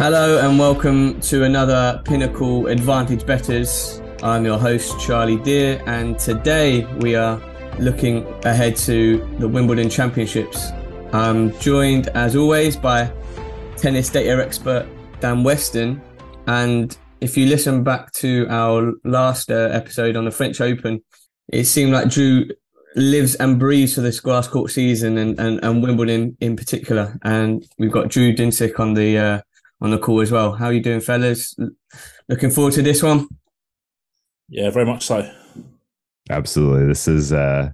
Hello and welcome to another Pinnacle Advantage Bettors. I'm your host, Charlie Deer, and today we are looking ahead to the Wimbledon Championships. I'm joined, as always, by tennis data expert Dan Weston. And if you listen back to our last uh, episode on the French Open, it seemed like Drew lives and breathes for this grass court season and, and, and Wimbledon in particular. And we've got Drew Dinsick on the uh, on the call as well. How are you doing, fellas? Looking forward to this one. Yeah, very much so. Absolutely. This is uh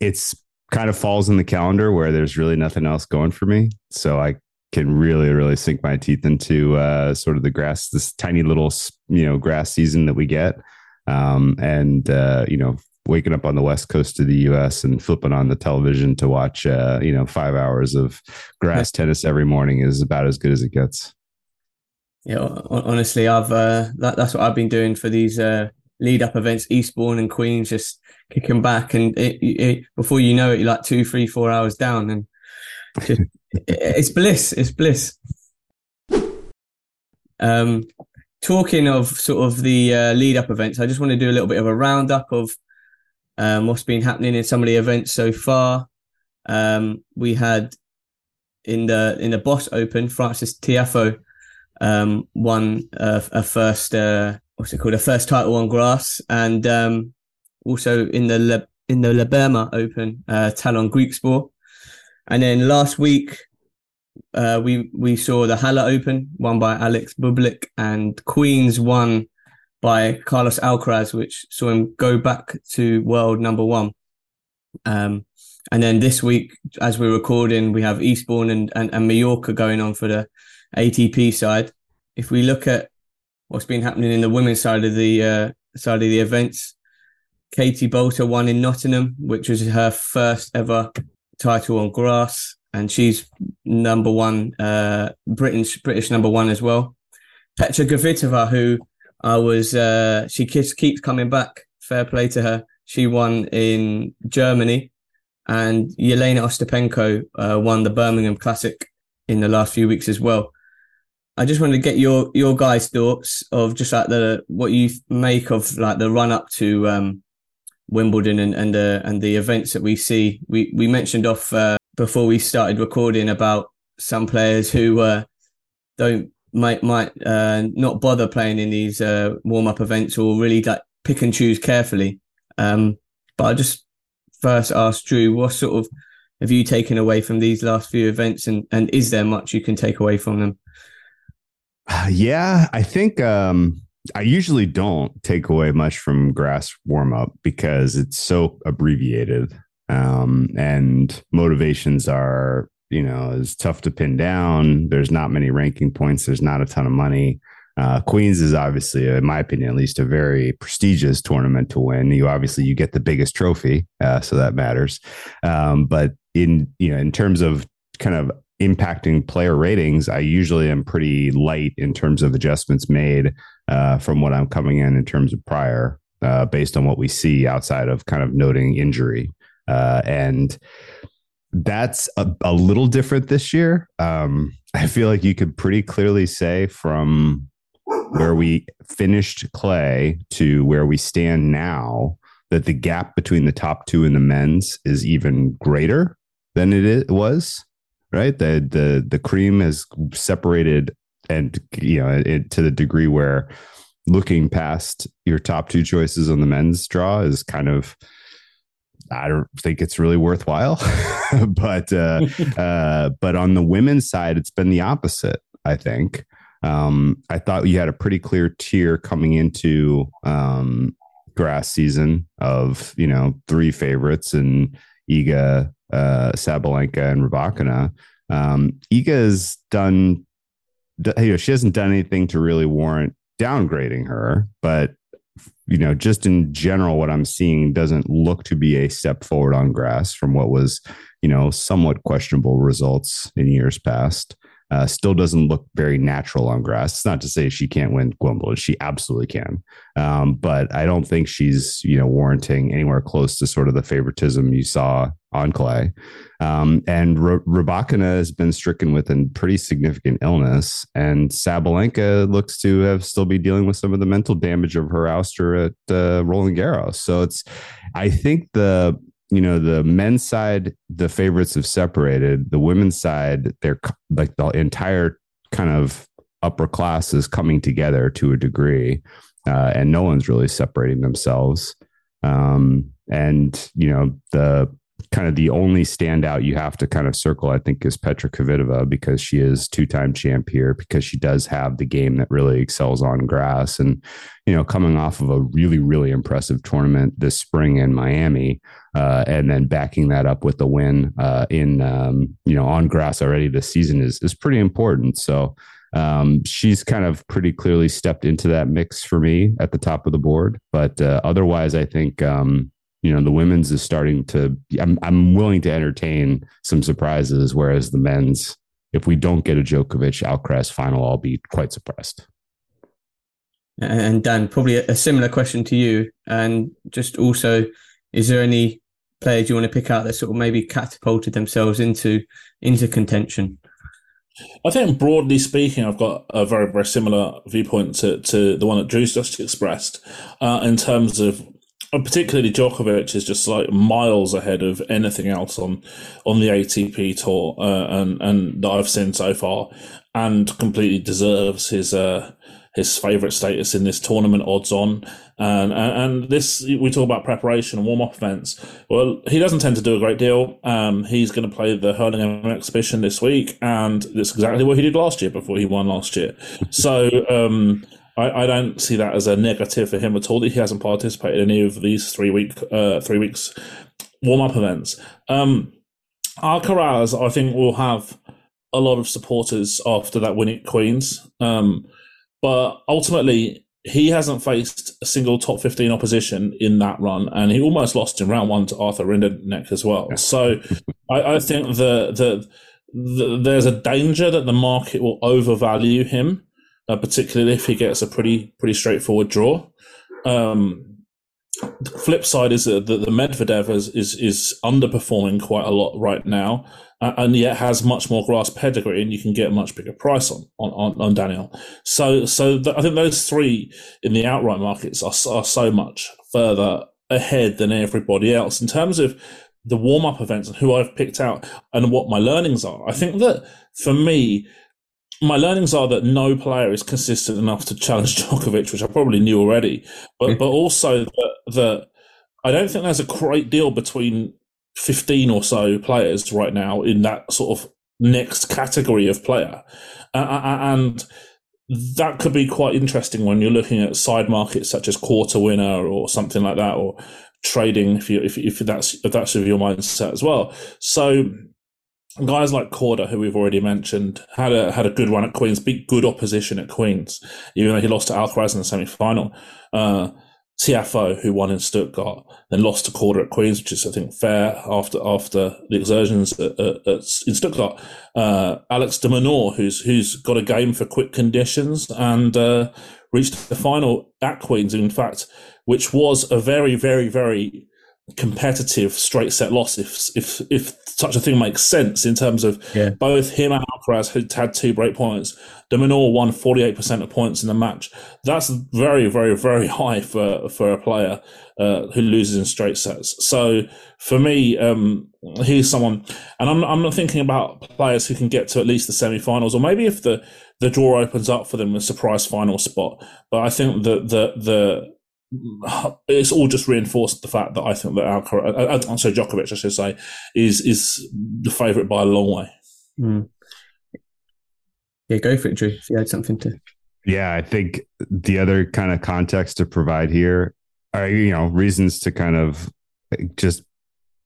it's kind of falls in the calendar where there's really nothing else going for me. So I can really, really sink my teeth into uh sort of the grass, this tiny little you know, grass season that we get. Um and uh, you know, waking up on the west coast of the US and flipping on the television to watch uh, you know, five hours of grass tennis every morning is about as good as it gets. Yeah, honestly, I've uh, that, that's what I've been doing for these uh, lead up events, Eastbourne and Queens, just kicking back, and it, it, before you know it, you're like two, three, four hours down, and just, it's bliss. It's bliss. Um, talking of sort of the uh, lead up events, I just want to do a little bit of a roundup of um, what's been happening in some of the events so far. Um, we had in the in the Boss Open, Frances Tiafoe um, won a, a first uh, what's it called a first title on grass, and um, also in the Le, in the Libéma Open, uh, Tallon Griekspoor, and then last week uh, we we saw the Halle Open won by Alex Bublik, and Queens won by Carlos Alcaraz, which saw him go back to world number one. Um, and then this week, as we're recording, we have Eastbourne and, and, and Mallorca going on for the ATP side. If we look at what's been happening in the women's side of the uh, side of the events, Katie Boulter won in Nottingham, which was her first ever title on grass, and she's number one, uh, British British number one as well. Petra Kvitova, who I was, uh, she keeps keeps coming back. Fair play to her. She won in Germany, and Yelena Ostapenko uh, won the Birmingham Classic in the last few weeks as well. I just wanted to get your your guys' thoughts of just like the what you make of like the run up to um, Wimbledon and and the and the events that we see. We we mentioned off uh, before we started recording about some players who uh, don't might might uh, not bother playing in these uh, warm up events or really like pick and choose carefully. Um, but I just first ask Drew, what sort of have you taken away from these last few events, and and is there much you can take away from them? Yeah, I think um, I usually don't take away much from grass warm up because it's so abbreviated um, and motivations are, you know, is tough to pin down. There's not many ranking points. There's not a ton of money. Uh, Queens is obviously, in my opinion, at least a very prestigious tournament to win. You obviously you get the biggest trophy, uh, so that matters. Um, but in you know, in terms of kind of impacting player ratings, I usually am pretty light in terms of adjustments made uh, from what I'm coming in in terms of prior, uh, based on what we see outside of kind of noting injury. Uh, and that's a, a, little different this year. Um, I feel like you could pretty clearly say from where we finished clay to where we stand now that the gap between the top two and the men's is even greater than it is, was right? The the the cream has separated, and you know, it, to the degree where looking past your top two choices on the men's draw is kind of I don't think it's really worthwhile. but uh, uh, but on the women's side, it's been the opposite. I think. Um, I thought you had a pretty clear tier coming into um, grass season of you know three favorites and Iga, uh, Sabalenka and Rybakina. Um, Iga has done, you know, she hasn't done anything to really warrant downgrading her, but you know, just in general, what I'm seeing doesn't look to be a step forward on grass from what was, you know, somewhat questionable results in years past. Uh, still doesn't look very natural on grass. It's not to say she can't win Wimbledon; she absolutely can. Um, but I don't think she's you know warranting anywhere close to sort of the favoritism you saw on clay. Um, and R- Rybakina has been stricken with a pretty significant illness, and Sabalenka looks to have still be dealing with some of the mental damage of her ouster at uh, Roland Garros. So it's, I think the you know the men's side the favorites have separated the women's side they're like the entire kind of upper class is coming together to a degree uh, and no one's really separating themselves um, and you know the kind of the only standout you have to kind of circle, I think, is Petra Kvitova because she is two time champ here because she does have the game that really excels on grass. And, you know, coming off of a really, really impressive tournament this spring in Miami, uh, and then backing that up with the win uh, in, um, you know, on grass already this season is, is pretty important. So, um, she's kind of pretty clearly stepped into that mix for me at the top of the board. But uh, otherwise, I think, um, you know the women's is starting to I'm I'm willing to entertain some surprises, whereas the men's, if we don't get a Djokovic Alcaraz final, I'll be quite surprised. And Dan, probably a similar question to you, and just also, is there any players you want to pick out that sort of maybe catapulted themselves into into contention? I think broadly speaking, I've got a very, very similar viewpoint to, to the one that Drew's just expressed uh, in terms of and particularly Djokovic is just like miles ahead of anything else on on the ATP tour uh, and and that I've seen so far, and completely deserves his uh, his favourite status in this tournament, odds on. And, and, and this we talk about preparation and warm up events. Well, he doesn't tend to do a great deal. Um, he's going to play the Hurlingham exhibition this week, and it's exactly what he did last year before he won last year. So. Um, I, I, don't see that as a negative for him at all that he hasn't participated in any of these three week uh, three weeks warm up events. Um, Alcaraz, I think, will have a lot of supporters after that win at Queens, um, but ultimately he hasn't faced a single top fifteen opposition in that run, and he almost lost in round one to Arthur Rinderknech as well. So I, I, think the, the the there's a danger that the market will overvalue him uh, particularly if he gets a pretty pretty straightforward draw. Um, the flip side is that the, Medvedev is, is, is underperforming quite a lot right now, uh, and yet has much more grass pedigree, and you can get a much bigger price on on, on Daniel. So so I think those three in the outright markets are are so much further ahead than everybody else in terms of the warm up events and who I've picked out and what my learnings are. I think that for me, my learnings are that no player is consistent enough to challenge Djokovic, which I probably knew already, but mm. but also that, that I don't think there's a great deal between fifteen or so players right now in that sort of next category of player, uh, and that could be quite interesting when you're looking at side markets such as quarter winner or something like that, or trading if you if if that's if that's your mindset as well. So guys like Korda, who we've already mentioned, had a had a good run at Queens, beat good opposition at Queens, even though he lost to Alcaraz in the semi final. Uh, Tiafoe, who won in Stuttgart, then lost to Korda at Queens, which is I think fair after after the exertions at, at, at, in Stuttgart. Uh, Alex de Minaur, who's who's got a game for quick conditions and uh, reached the final at Queens. In fact, which was a very very very competitive straight set loss if if if such a thing makes sense in terms of yeah. both him and Alcaraz had had two break points. de Minaur won 48% of points in the match. That's very, very, very high for, for a player uh, who loses in straight sets. So for me, um, he's someone, and I'm, I'm not thinking about players who can get to at least the semi-finals, or maybe if the, the draw opens up for them a surprise final spot. But I think that the, the, it's all just reinforced the fact that I think that Alcaraz, uh, uh, sorry, Djokovic, I should say, is is the favourite by a long way. Mm. Yeah, go for it, Drew. If you had something to. Yeah, I think the other kind of context to provide here are you know reasons to kind of just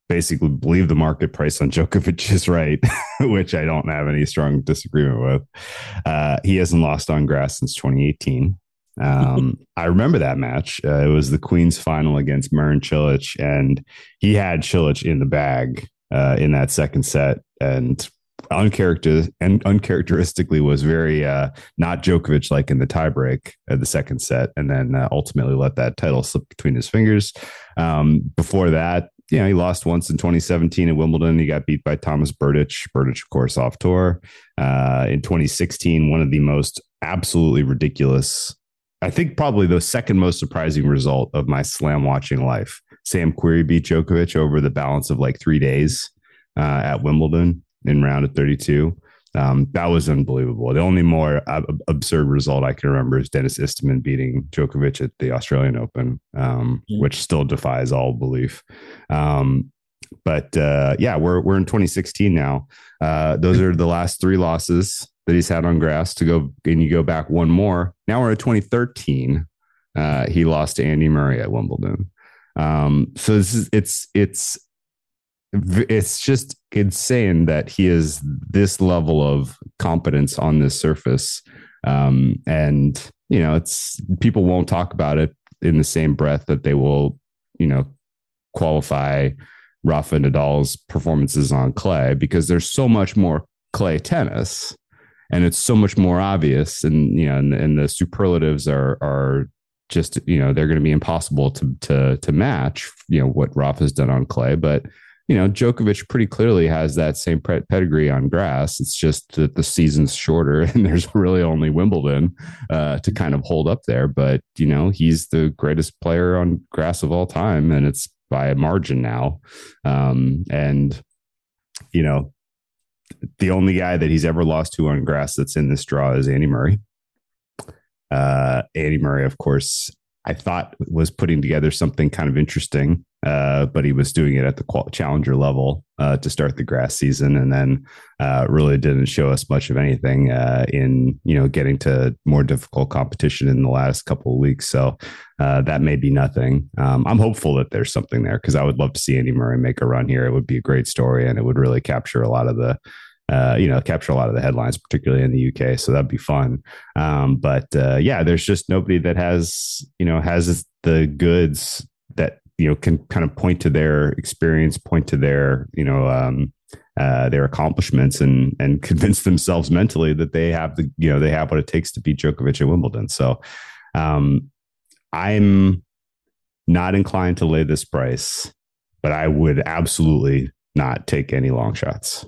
basically believe the market price on Djokovic is right, which I don't have any strong disagreement with. Uh, he hasn't lost on grass since 2018. Um, I remember that match. Uh, it was the Queen's final against Marin Cilic, and he had Cilic in the bag uh, in that second set, and uncharacter and uncharacteristically was very uh, not Djokovic like in the tiebreak of the second set, and then uh, ultimately let that title slip between his fingers. Um, before that, you know, he lost once in 2017 at Wimbledon. He got beat by Thomas Berdych. Berdych, of course, off tour. Uh, in 2016, one of the most absolutely ridiculous, I think probably the second most surprising result of my slam watching life. Sam Querrey beat Djokovic over the balance of like three days uh, at Wimbledon in round of 32. Um, that was unbelievable. The only more ab- absurd result I can remember is Denis Istomin beating Djokovic at the Australian Open, um, mm-hmm. which still defies all belief. Um, but uh, yeah, we're we're in 2016 now. Uh, those are the last three losses that he's had on grass. To go and you go back one more. Now we're at 2013. Uh, he lost to Andy Murray at Wimbledon. Um, so this is it's it's it's just insane that he is this level of competence on this surface. Um, and you know, it's people won't talk about it in the same breath that they will, you know, qualify Rafa Nadal's performances on clay because there's so much more clay tennis and it's so much more obvious and you know and, and the superlatives are are just you know they're going to be impossible to to to match you know what Rafa's done on clay but you know, Djokovic pretty clearly has that same pedigree on grass. It's just that the season's shorter and there's really only Wimbledon uh, to kind of hold up there. But, you know, he's the greatest player on grass of all time, and it's by a margin now. Um, and, you know, the only guy that he's ever lost to on grass that's in this draw is Andy Murray. Uh, Andy Murray, of course, I thought was putting together something kind of interesting, uh, but he was doing it at the challenger level uh, to start the grass season, and then uh, really didn't show us much of anything uh, in you know getting to more difficult competition in the last couple of weeks. So uh, that may be nothing. Um, I'm hopeful that there's something there because I would love to see Andy Murray make a run here. It would be a great story, and it would really capture a lot of the uh, you know, capture a lot of the headlines, particularly in the UK. So that'd be fun. Um, but uh, yeah, there's just nobody that has, you know, has the goods that, you know, can kind of point to their experience, point to their, you know, um, uh, their accomplishments and and convince themselves mentally that they have the, you know, they have what it takes to beat Djokovic at Wimbledon. So um, I'm not inclined to lay this price, but I would absolutely not take any long shots.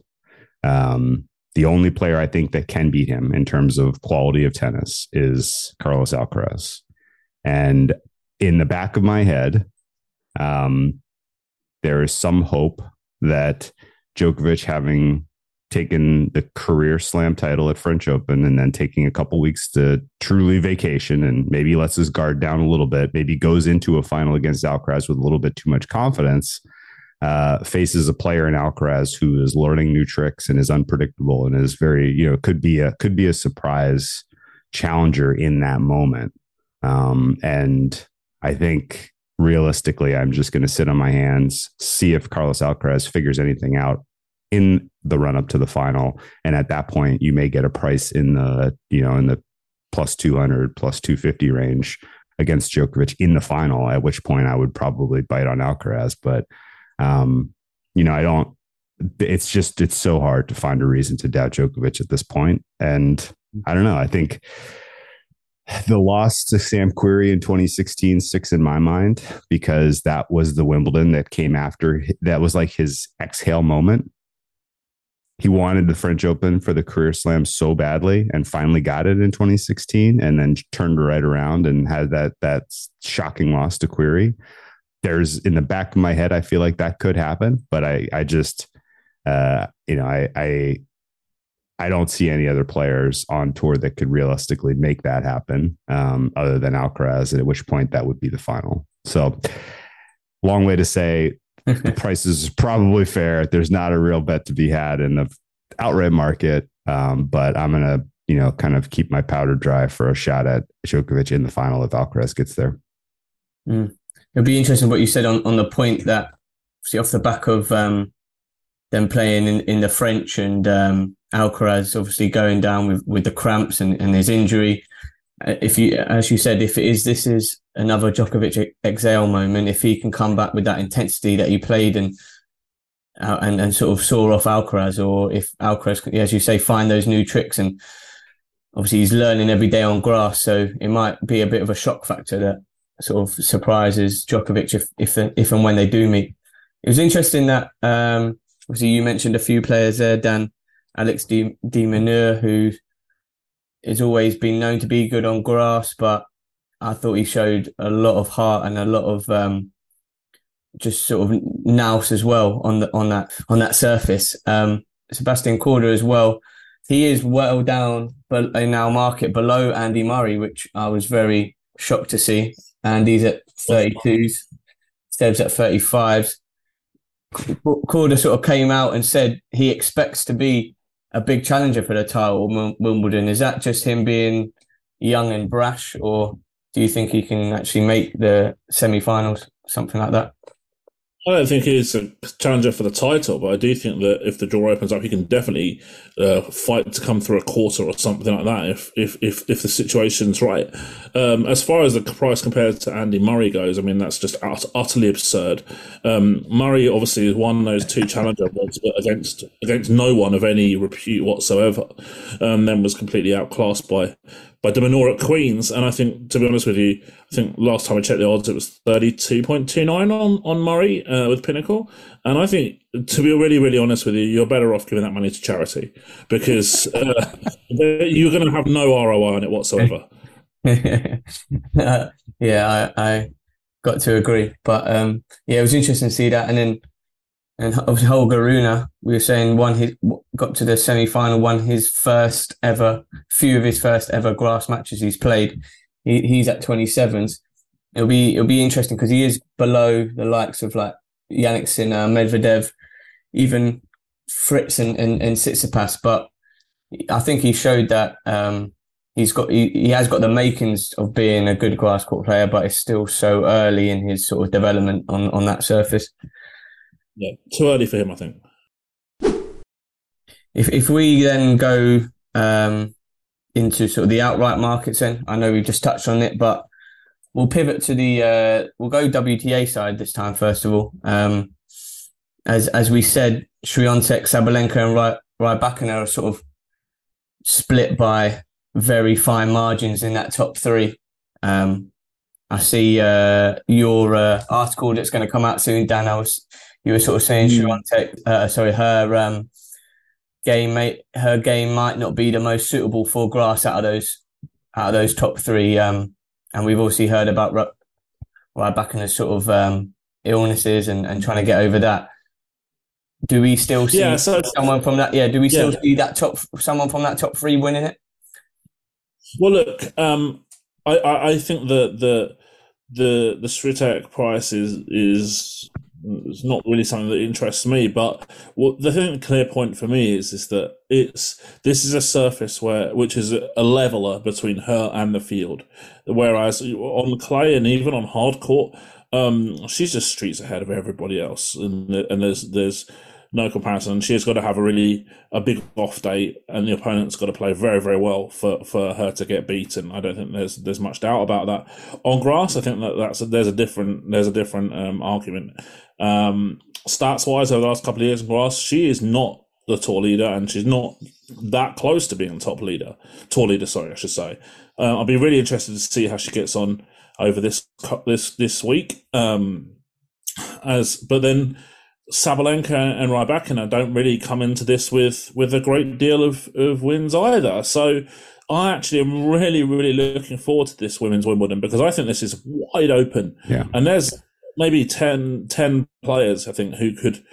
Um, the only player I think that can beat him in terms of quality of tennis is Carlos Alcaraz. And in the back of my head, um, there is some hope that Djokovic, having taken the career slam title at French Open and then taking a couple weeks to truly vacation and maybe lets his guard down a little bit, maybe goes into a final against Alcaraz with a little bit too much confidence uh, faces a player in Alcaraz who is learning new tricks and is unpredictable and is very, you know, could be a could be a surprise challenger in that moment. Um, and I think realistically, I'm just going to sit on my hands, see if Carlos Alcaraz figures anything out in the run up to the final. And at that point, you may get a price in the, you know, in the plus 200, plus 250 range against Djokovic in the final, at which point I would probably bite on Alcaraz. But um, you know, I don't. It's just it's so hard to find a reason to doubt Djokovic at this point, and I don't know. I think the loss to Sam Querrey in 2016 sticks in my mind because that was the Wimbledon that came after. That was like his exhale moment. He wanted the French Open for the career slam so badly and finally got it in 2016 and then turned right around and had that that shocking loss to Querrey there's in the back of my head, I feel like that could happen, but I, I just, uh, you know, I, I, I don't see any other players on tour that could realistically make that happen, um, other than Alcaraz. At which point that would be the final. So, long way to say the price is probably fair. There's not a real bet to be had in the outright market, um, but I'm gonna, you know, kind of keep my powder dry for a shot at Djokovic in the final if Alcaraz gets there. Mm it'd be interesting what you said on, on the point that see off the back of um, them playing in, in the French and um, Alcaraz obviously going down with, with the cramps and, and his injury. Uh, if you, as you said, if it is this is another Djokovic exhale moment, if he can come back with that intensity that he played and uh, and and sort of saw off Alcaraz, or if Alcaraz, as you say, find those new tricks and obviously he's learning every day on grass, so it might be a bit of a shock factor that sort of surprises Djokovic if if if and when they do meet. it was interesting that um, obviously you mentioned a few players there, Dan, Alex De, De Minaur, who has always been known to be good on grass, but I thought he showed a lot of heart and a lot of um, just sort of nous as well on the on that on that surface. Um, Sebastian Korda as well. He is well down but in our market below Andy Murray, which I was very shocked to see. Andy's at 32s, Seb's at 35s. Korda sort of came out and said he expects to be a big challenger for the title Wimbledon. Is that just him being young and brash, or do you think he can actually make the semi-finals, something like that? I don't think he's a challenger for the title, but I do think that if the door opens up, he can definitely uh, fight to come through a quarter or something like that. If if if, if the situation's right. Um, as far as the price compared to Andy Murray goes, I mean that's just ut- utterly absurd. Um, Murray obviously has won those two challenger awards, against against no one of any repute whatsoever. and then was completely outclassed by by De Minaur at Queens. And I think, to be honest with you, I think last time I checked the odds, it was 32.29 on, on Murray uh, with Pinnacle. And I think, to be really, really honest with you, you're better off giving that money to charity because uh, you're going to have no ROI on it whatsoever. uh, yeah, I, I got to agree. But um, yeah, it was interesting to see that. And then and Holger Rune, we were saying won his got to the semi final, won his first ever, few of his first ever grass matches he's played. He, he's at twenty sevens. It'll be it'll be interesting because he is below the likes of like Jannik Sinner, Medvedev, even Fritz and, and, and Tsitsipas. But I think he showed that um, he's got he, he has got the makings of being a good grass court player, but it's still so early in his sort of development on, on that surface. Yeah, too early for him, I think. If if we then go um, into sort of the outright markets, then I know we just touched on it, but we'll pivot to the uh, we'll go WTA side this time first of all. Um, as as we said, Swiatek, Sabalenka, and Ry- Rybakina are sort of split by very fine margins in that top three. Um, I see uh, your uh, article that's going to come out soon, Dan. I was you were sort of saying mm. Swiatek, uh, sorry, her um, game, mate, her game might not be the most suitable for grass out of those out of those top three. Um, and we've obviously heard about Rybakina the sort of um, illnesses and, and trying to get over that. Do we still see yeah, so, someone from that? Yeah, do we still yeah. see that top someone from that top three winning it? Well, look, um, I, I, I think the the the the Swiatek price is is it's not really something that interests me. But what the thing, clear point for me is is that it's this is a surface where which is a leveler between her and the field, whereas on clay and even on hard court, um, she's just streets ahead of everybody else, and and there's there's no comparison. She's got to have a really a big off day, and the opponent's got to play very very well for, for her to get beaten. I don't think there's there's much doubt about that. On grass, I think that that's a, there's a different there's a different um, argument. Um, stats wise, over the last couple of years grass, she is not the tour leader, and she's not that close to being top leader, tour leader. Sorry, I should say. Uh, I'll be really interested to see how she gets on over this this this week. Um, as but then Sabalenka and Rybakina don't really come into this with with a great deal of, of wins either. So I actually am really, really looking forward to this women's Wimbledon because I think this is wide open. Yeah. And there's maybe 10, 10 players, I think, who could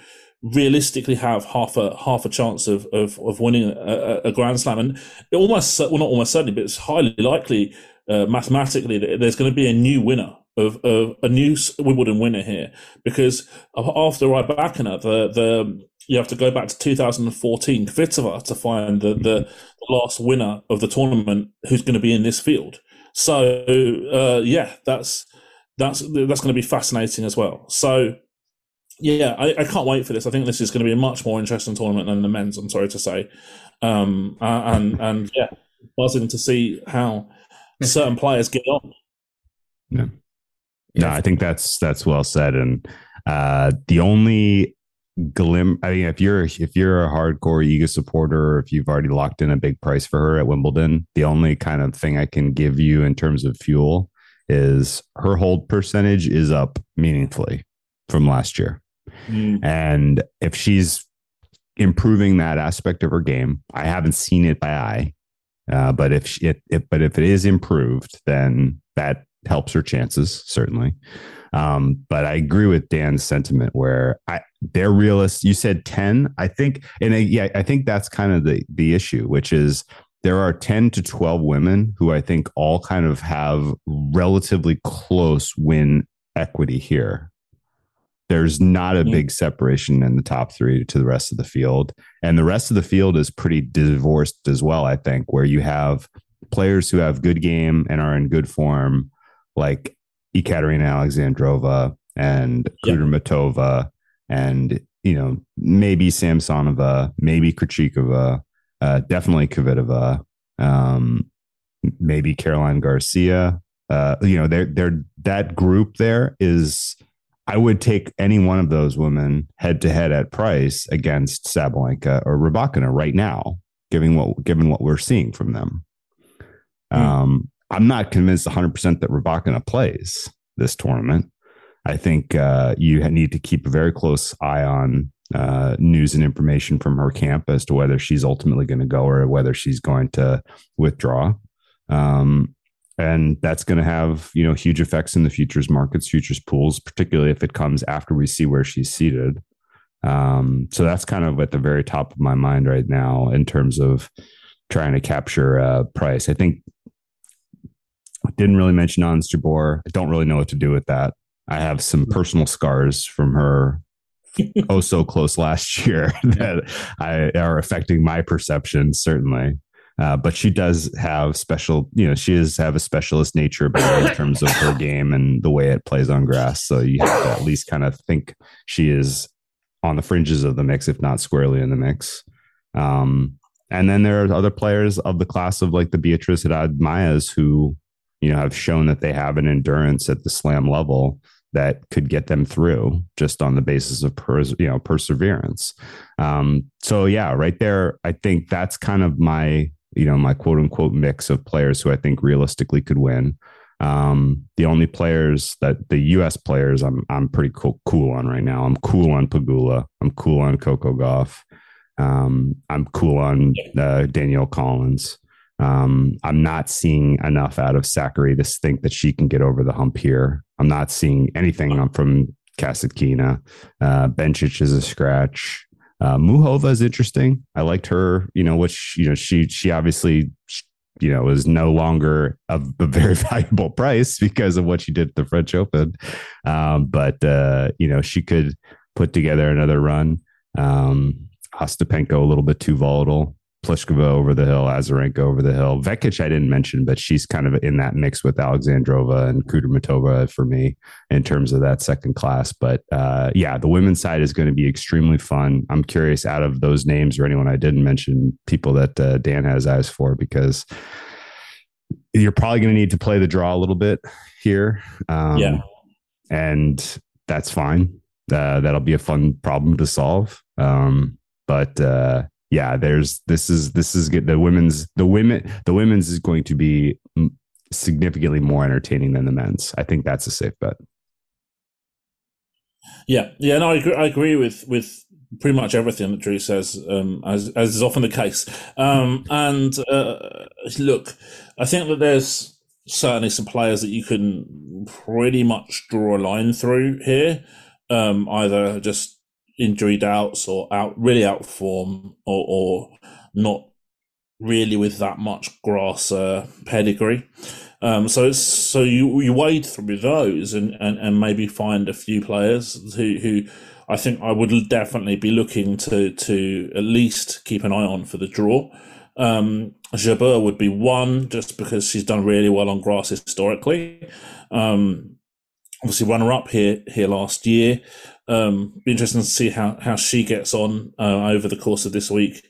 realistically have half a half a chance of of, of winning a, a Grand Slam. And almost, well, not almost certainly, but it's highly likely uh, mathematically that there's going to be a new winner of, of a new Wimbledon winner here because after Rybakina, the the you have to go back to 2014 Kvitova to find the, the last winner of the tournament who's going to be in this field. So uh, yeah, that's that's that's going to be fascinating as well. So yeah, I, I, can't wait for this. I think this is going to be a much more interesting tournament than the men's. I'm sorry to say, um, and and yeah, buzzing to see how certain players get on. Yeah. No, I think that's that's well said. And uh, the only glim, I mean, if you're if you're a hardcore Iga supporter, or if you've already locked in a big price for her at Wimbledon, the only kind of thing I can give you in terms of fuel is her hold percentage is up meaningfully from last year. Mm. And if she's improving that aspect of her game, I haven't seen it by eye, uh, but if she, it, if, but if it is improved, then that helps her chances certainly. Um, but I agree with Dan's sentiment where I they're realist. You said ten, I think, and I, yeah, I think that's kind of the the issue, which is there are 10 to 12 women who I think all kind of have relatively close win equity here. There's not a big separation in the top three to the rest of the field. And the rest of the field is pretty divorced as well, I think, where you have players who have good game and are in good form, like Ekaterina Alexandrova and yep. Kudermetova and, you know, maybe Samsonova, maybe Krejcikova, uh, definitely Kvitova, um, maybe Caroline Garcia, uh, you know, they're, they're, that group there is, I would take any one of those women head to head at price against Sabalenka or Rybakina right now, given what, given what we're seeing from them. Mm. Um, I'm not convinced 100% that Rybakina plays this tournament. I think uh, you need to keep a very close eye on uh, news and information from her camp as to whether she's ultimately going to go or whether she's going to withdraw. Um, and that's going to have you know huge effects in the futures markets futures pools particularly if it comes after we see where she's seated um, so that's kind of at the very top of my mind right now in terms of trying to capture uh, price i think didn't really mention Ons Jabeur. I don't really know what to do with that. I have some personal scars from her oh so close last year that I, are affecting my perception certainly. Uh, but she does have special, you know, she does have a specialist nature about in terms of her game and the way it plays on grass. So you have to at least kind of think she is on the fringes of the mix, if not squarely in the mix. Um, and then there are other players of the class of like the Beatriz Haddad Maias who, you know, have shown that they have an endurance at the slam level that could get them through just on the basis of pers- you know perseverance. Um, so yeah, right there, I think that's kind of my you know, my quote unquote mix of players who I think realistically could win. Um, the only players that the U.S. players I'm I'm pretty cool, cool on right now. I'm cool on Pegula. I'm cool on Coco Gauff. Um, I'm cool on uh, Danielle Collins. Um, I'm not seeing enough out of Sakkari to think that she can get over the hump here. I'm not seeing anything from Kasatkina. Uh, Bencic is a scratch. Uh, Muchova is interesting. I liked her. You know, which you know she she obviously you know is no longer a, a very valuable price because of what she did at the French Open. Um, but uh, you know she could put together another run. Um, Ostapenko a little bit too volatile. Pliskova over the hill, Azarenka over the hill. Vekic, I didn't mention, but she's kind of in that mix with Alexandrova and Kudermetova for me in terms of that second class. But uh, yeah, the women's side is going to be extremely fun. I'm curious out of those names or anyone I didn't mention, people that uh, Dan has eyes for, because you're probably going to need to play the draw a little bit here. Um, yeah. And that's fine. Uh, that'll be a fun problem to solve. Um, but uh, yeah, there's this is this is good. The women's the women the women's is going to be significantly more entertaining than the men's. I think that's a safe bet. Yeah, yeah, no, I agree, I agree with with pretty much everything that Drew says, um, as as is often the case. Um, and uh, look, I think that there's certainly some players that you can pretty much draw a line through here, um, either just injury doubts or out really out form or, or not really with that much grass uh, pedigree. Um, so so you you wade through those and, and, and maybe find a few players who, who I think I would definitely be looking to to at least keep an eye on for the draw. Um, would be one just because she's done really well on grass historically. Um, obviously runner up here here last year. Um, be interesting to see how, how she gets on uh, over the course of this week.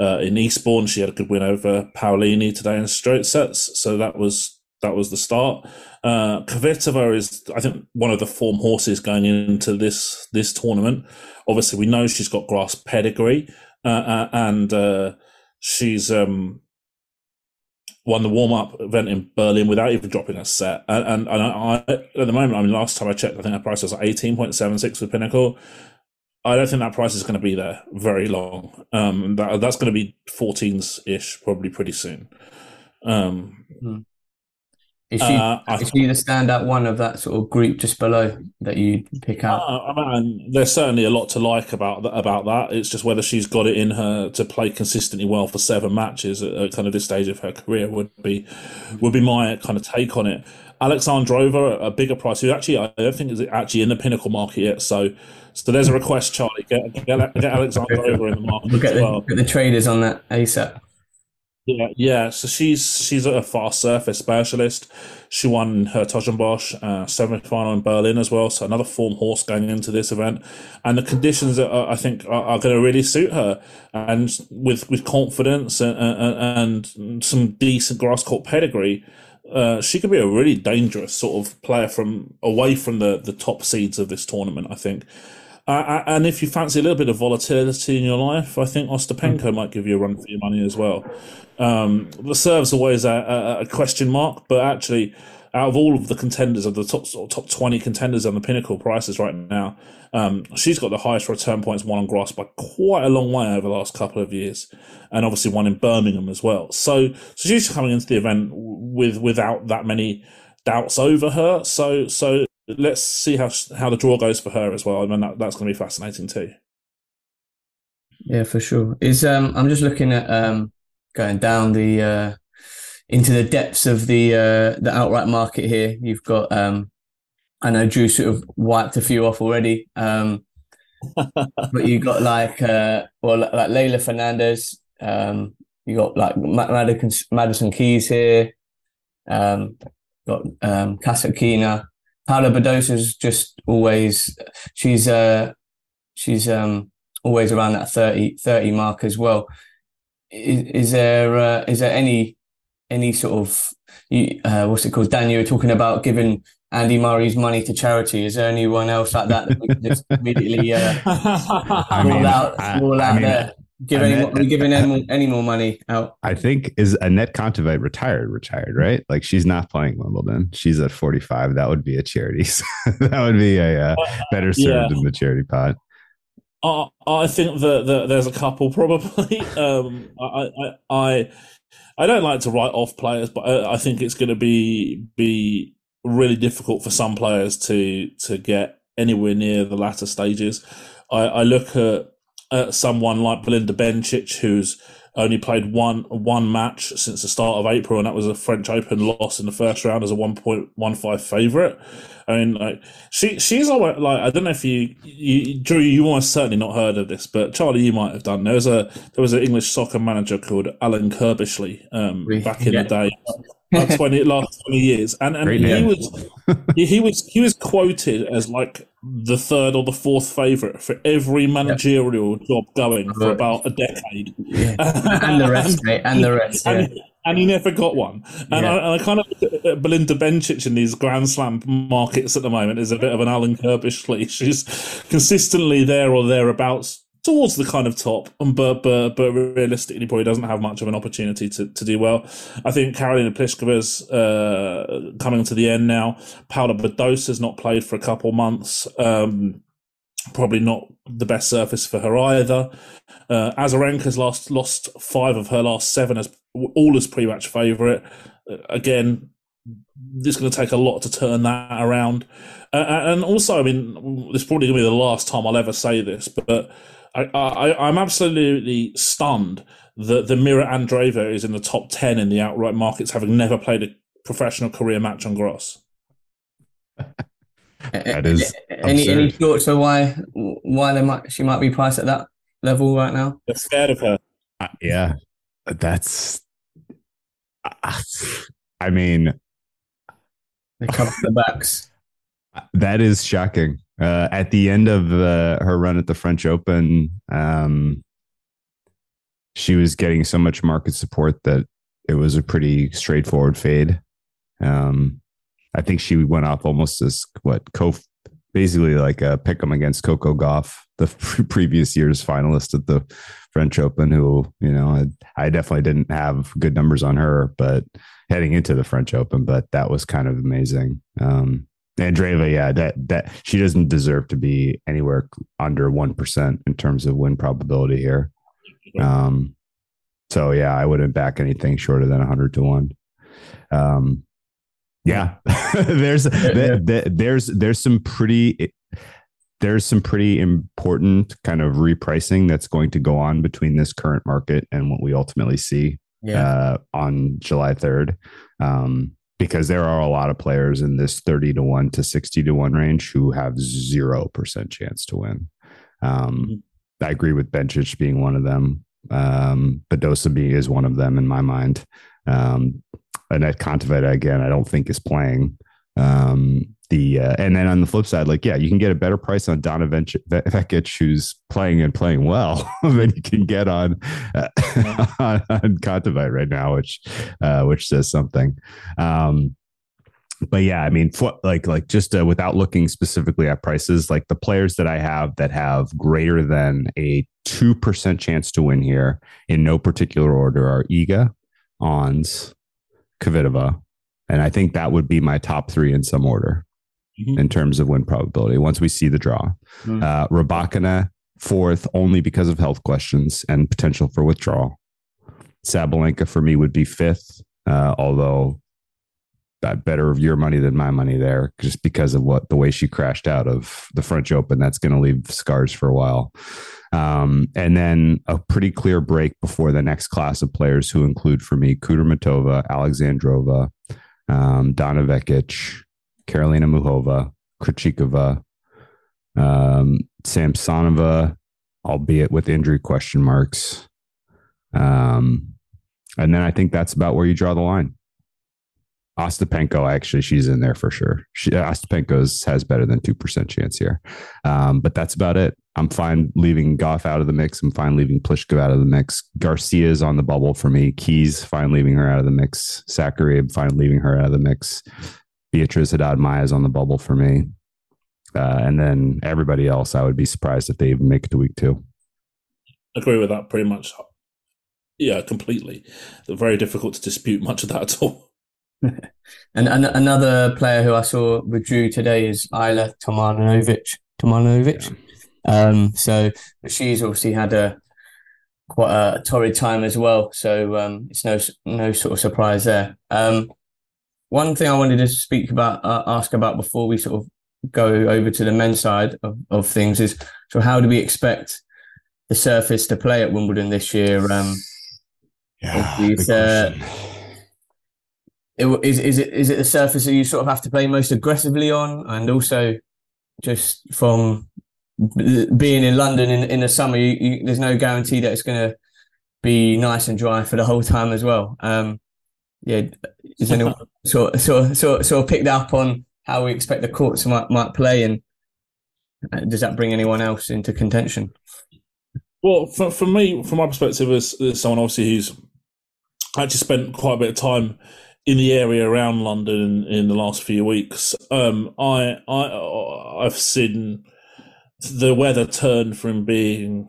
Uh, in Eastbourne, she had a good win over Paolini today in straight sets, so that was that was the start. Uh, Kvitova is, I think, one of the form horses going into this this tournament. Obviously, we know she's got grass pedigree, uh, uh and uh, she's um, won the warm up event in Berlin without even dropping a set. And, and, and I, I, at the moment, I mean, last time I checked, I think her price was like 18.76 with Pinnacle. I don't think that price is going to be there very long. Um, that, that's going to be 14s ish probably pretty soon. Um, hmm. Is she, uh, is she the standout one of that sort of group just below that you pick out? Uh, I mean, there's certainly a lot to like about that, about that. It's just whether she's got it in her to play consistently well for seven matches at, at kind of this stage of her career would be would be my kind of take on it. Alexandrova, a bigger price, who actually I don't think is actually in the pinnacle market yet. So, so there's a request, Charlie. Get get, get Alexandrova in the market. Get, the, well. get the traders on that ASAP. Yeah, yeah. So she's she's a fast surface specialist. She won 's-Hertogenbosch uh, semi final in Berlin as well. So another form horse going into this event, and the conditions are, I think are, are going to really suit her. And with with confidence and, and, and some decent grass court pedigree, uh, she could be a really dangerous sort of player from away from the the top seeds of this tournament. I think. Uh, and if you fancy a little bit of volatility in your life, I think Ostapenko mm. might give you a run for your money as well. Um, the serve's always a, a, a, question mark, but actually, out of all of the contenders of the top top twenty contenders on the pinnacle prices right now, um, she's got the highest return points won on grass by quite a long way over the last couple of years, and obviously won in Birmingham as well. So, so she's coming into the event with without that many doubts over her. So, so let's see how how the draw goes for her as well. I mean, that, that's going to be fascinating too. Yeah, for sure. Is um, I'm just looking at um, going down the uh, into the depths of the uh, the outright market here. You've got um, I know Drew sort of wiped a few off already. Um, but you got like uh, well like Leylah Fernandez. Um, you got like Madison, Madison Keys here. Um, got um, Kasatkina. Paula Badosa's just always she's uh she's um always around that 30, 30 mark as well. Is, is there uh, is there any any sort of uh, what's it called? Dan, you were talking about giving Andy Murray's money to charity. Is there anyone else like that that we can just immediately uh, roll out, roll out I mean, there? Give any more, we giving any more, any more money out? I think is Anett Kontaveit retired, retired, right? Like she's not playing Wimbledon. She's at 45. That would be a charity. that would be a uh, better served yeah. in the charity pot. Uh, I think that, that, there's a couple probably. Um, I, I, I, I don't like to write off players, but I, I think it's going to be be really difficult for some players to to get anywhere near the latter stages. I, I look at uh, someone like Belinda Bencic, who's only played one one match since the start of April, and that was a French Open loss in the first round as a one point one five favorite. I mean, like she she's always like I don't know if you, you Drew you almost certainly not heard of this, but Charlie you might have done. There was a there was an English soccer manager called Alan Curbishley um, back in yeah. the day. 20 last 20 years and and he was he was he was quoted as like the third or the fourth favorite for every managerial yep. job going for about a decade yeah. and the rest mate, and the rest yeah. and, and, he never got one and, yeah. I, and I kind of look at Belinda Bencic in these Grand Slam markets at the moment is a bit of an Alan Curbishley she's consistently there or thereabouts towards the kind of top, but but but realistically, probably doesn't have much of an opportunity to, to do well. I think Karolina Pliskova's uh, coming to the end now. Paula Badosa's not played for a couple months. Um, probably not the best surface for her either. Uh, Azarenka's lost lost five of her last seven as all as pre-match favourite. Uh, again, it's going to take a lot to turn that around. Uh, and also, I mean, this is probably going to be the last time I'll ever say this, but I, I I'm absolutely stunned that the Mira Andreeva is in the top ten in the outright markets, having never played a professional career match on grass. that is any any thoughts on why why they might she might be priced at that level right now? They're scared of her. Uh, yeah, that's. Uh, I mean, they cover the backs. That is shocking. Uh, at the end of uh, her run at the French Open, um, she was getting so much market support that it was a pretty straightforward fade. Um, I think she went off almost as what co basically like a pick 'em against Coco Gauff, the previous year's finalist at the French Open, who, you know, I, I, definitely didn't have good numbers on her, but heading into the French Open, but that was kind of amazing. Um, Andreeva, yeah, that that she doesn't deserve to be anywhere under one percent in terms of win probability here. Um, so yeah, I wouldn't back anything shorter than hundred to one. Um, yeah, there's there's there's some pretty there's some pretty important kind of repricing that's going to go on between this current market and what we ultimately see Yeah. uh, on July 3rd. Um, because there are a lot of players in this 30 to 1 to 60 to 1 range who have 0% chance to win. Um, I agree with Bencic being one of them. Um, being is one of them in my mind. Um, Anett Kontaveit, again, I don't think is playing. Um, the uh, and then on the flip side, like yeah, you can get a better price on Donna Vekic, who's playing and playing well, than you can get on uh, on, on Kontaveit right now, which uh, which says something. Um, but yeah, I mean, for, like like just uh, without looking specifically at prices, like the players that I have that have greater than a two percent chance to win here in no particular order are Iga, Ons, Kvitova, and I think that would be my top three in some order Mhm. in terms of win probability once we see the draw. Mm. Uh, Rybakina fourth only because of health questions and potential for withdrawal. Sabalenka for me would be fifth, uh, although that better of your money than my money there, just because of what the way she crashed out of the French Open. That's going to leave scars for a while. Um, and then a pretty clear break before the next class of players who include for me Kudermetova, Alexandrova, um, Donna Vekic, Karolina Muchova, Krejcikova, um, Samsonova, albeit with injury question marks. Um, and then I think that's about where you draw the line. Ostapenko, actually, she's in there for sure. She, Ostapenko's has better than 2% chance here. Um, but that's about it. I'm fine leaving Gauff out of the mix. I'm fine leaving Plishkov out of the mix. Garcia's on the bubble for me. Keys, fine leaving her out of the mix. Sakkari, fine leaving her out of the mix. Beatriz Haddad Maia's on the bubble for me. Uh, and then everybody else, I would be surprised if they even make it to week two. agree with that pretty much. Yeah, completely. Very difficult to dispute much of that at all. And, and another player who I saw withdrew today is Ajla Tomljanovic. Tomljanovic. Um, so she's obviously had a quite a torrid time as well. So um, it's no no sort of surprise there. Um, one thing I wanted to speak about, uh, ask about before we sort of go over to the men's side of, of things is so how do we expect the surface to play at Wimbledon this year? Um, Yeah, uh, it, is is it is it the surface that you sort of have to play most aggressively on, and also just from being in London in in the summer, you, you, there's no guarantee that it's going to be nice and dry for the whole time as well. Um, yeah, is anyone sort sort of picked up on how we expect the courts might might play, and uh, does that bring anyone else into contention? Well, for, for me, from my perspective, as, as someone obviously who's actually spent quite a bit of time in the area around London in, in the last few weeks, um, I I I've seen the weather turn from being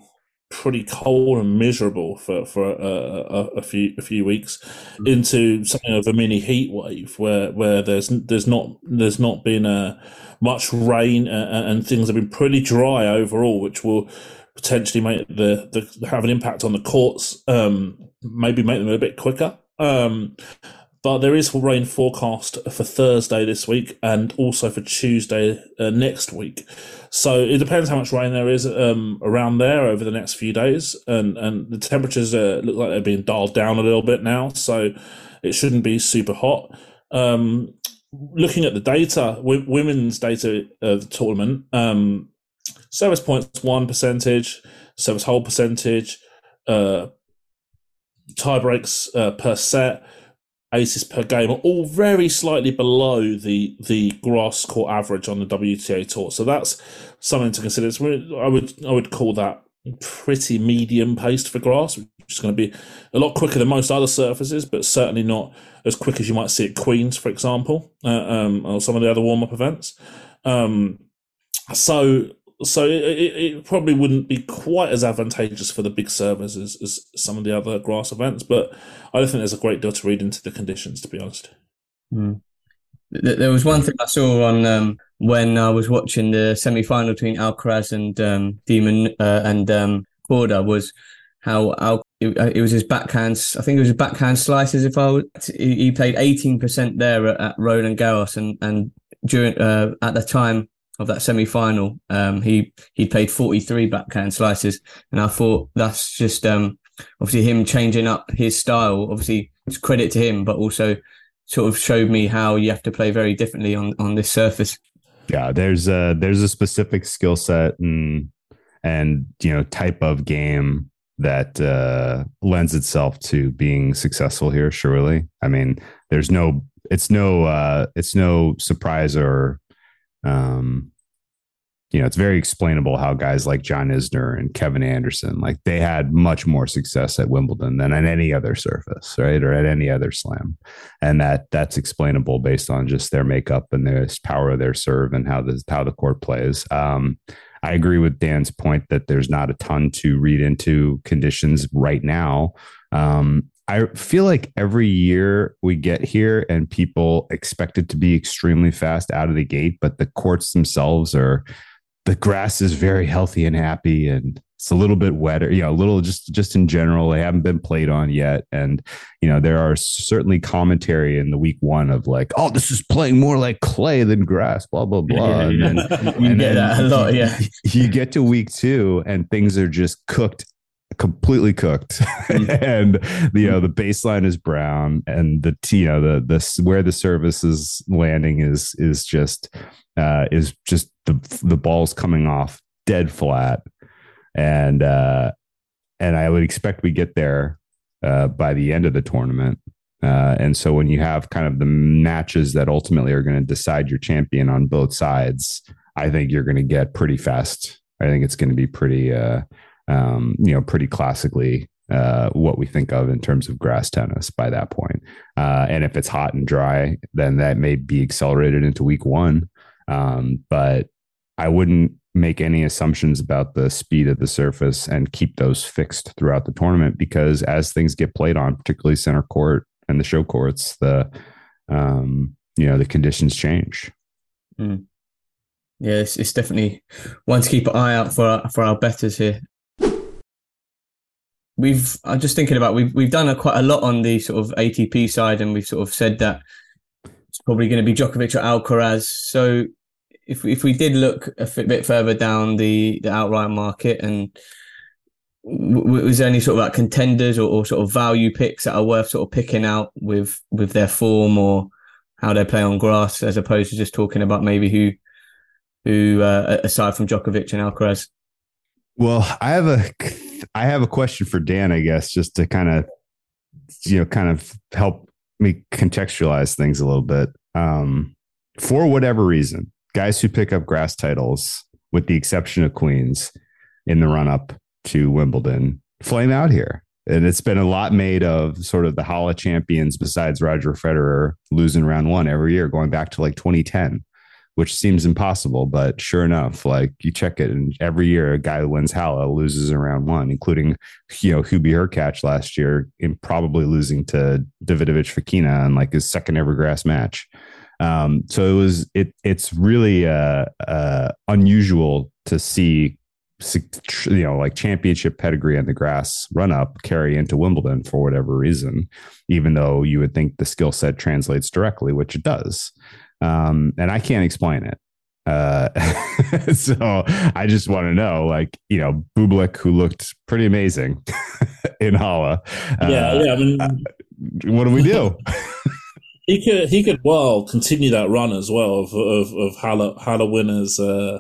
pretty cold and miserable for for a, a, a few a few weeks into something of a mini heat wave where where there's there's not there's not been uh, much rain and, and things have been pretty dry overall, which will potentially make the, the have an impact on the courts, um, maybe make them a bit quicker. Um, but there is rain forecast for Thursday this week and also for Tuesday uh, next week. So it depends how much rain there is um, around there over the next few days, and and the temperatures uh, look like they're being dialed down a little bit now, so it shouldn't be super hot. Um, looking at the data, w- women's data of the tournament, um, service points one percentage, service hold percentage, uh, tie breaks uh, per set, aces per game are all very slightly below the the grass court average on the WTA tour. So that's something to consider. It's, I would I would call that pretty medium paced for grass, which is going to be a lot quicker than most other surfaces, but certainly not as quick as you might see at Queens, for example, uh, um, or some of the other warm up events. Um, so so it, it, probably wouldn't be quite as advantageous for the big servers as, as some of the other grass events, but I don't think there's a great deal to read into the conditions, to be honest. Mm. there was one thing I saw on um, when I was watching the semi final between Alcaraz and um, de Minaur uh, and um, Korda was how Al- it, it, was his backhands. I think it was his backhand slices. If I was, he, he played eighteen percent there at, at Roland Garros, and and during uh, at the time of that semi final, um, he he played forty three backhand slices, and I thought that's just um, obviously him changing up his style. Obviously, it's credit to him, but also sort of showed me how you have to play very differently on on this surface. Yeah, there's a there's a specific skill set and and you know type of game that uh, lends itself to being successful here. Surely, I mean, there's no it's no uh, it's no surprise or um, you know, it's very explainable how guys like John Isner and Kevin Anderson, like they had much more success at Wimbledon than at any other surface, right? Or at any other slam. And that that's explainable based on just their makeup and their power of their serve and how the how the court plays. Um, I agree with Dan's point that there's not a ton to read into conditions right now. Um, I feel like every year we get here and people expect it to be extremely fast out of the gate, but the courts themselves are the grass is very healthy and happy and it's a little bit wetter you know a little just just in general they haven't been played on yet. And you know there are certainly commentary in the week one of like oh this is playing more like clay than grass blah blah blah. Yeah, and, then, you get that a lot yeah. you get to week two and things are just cooked completely cooked mm. and you know the baseline is brown and the you know the the where the service is landing is is just uh is just the the ball's coming off dead flat and uh and i would expect we get there uh by the end of the tournament uh, and so when you have kind of the matches that ultimately are going to decide your champion on both sides, I think you're going to get pretty fast. I think it's going to be pretty uh, um, you know, pretty classically uh, what we think of in terms of grass tennis by that point. Uh, and if it's hot and dry, then that may be accelerated into week one. Um, but I wouldn't make any assumptions about the speed of the surface and keep those fixed throughout the tournament because as things get played on, particularly center court and the show courts, the um, you know the conditions change. Mm. Yeah, it's, it's, definitely one to keep an eye out for our, for our bettors here we've I'm just thinking about we've we've done a, quite a lot on the sort of ATP side, and we've sort of said that it's probably going to be Djokovic or Alcaraz. So if if we did look a bit further down the the outright market, and was there any sort of like contenders or, or sort of value picks that are worth sort of picking out with with their form or how they play on grass, as opposed to just talking about maybe who who uh, aside from Djokovic and Alcaraz. Well, I have a I have a question for Dan, I guess, just to kind of you know kind of help me contextualize things a little bit. Um, for whatever reason, guys who pick up grass titles, with the exception of Queens, in the run up to Wimbledon, flame out here. And it's been a lot made of sort of the Halle champions besides Roger Federer losing round one every year, going back to like 2010 which seems impossible. But sure enough, like you check it, and every year a guy wins Halle loses in round one, including you know Hubie Hurkacz last year, in probably losing to Davidovich Fokina in like his second ever grass match. Um, so it was it it's really uh, uh, unusual to see you know like championship pedigree on the grass run up carry into Wimbledon for whatever reason, even though you would think the skill set translates directly, which it does um, and I can't explain it. Uh, so I just want to know, like, you know, Bublik, who looked pretty amazing in Halle. Uh, yeah, yeah. I mean, uh, what do we do? he could, he could well continue that run as well of of, of Halle, Halle winners uh,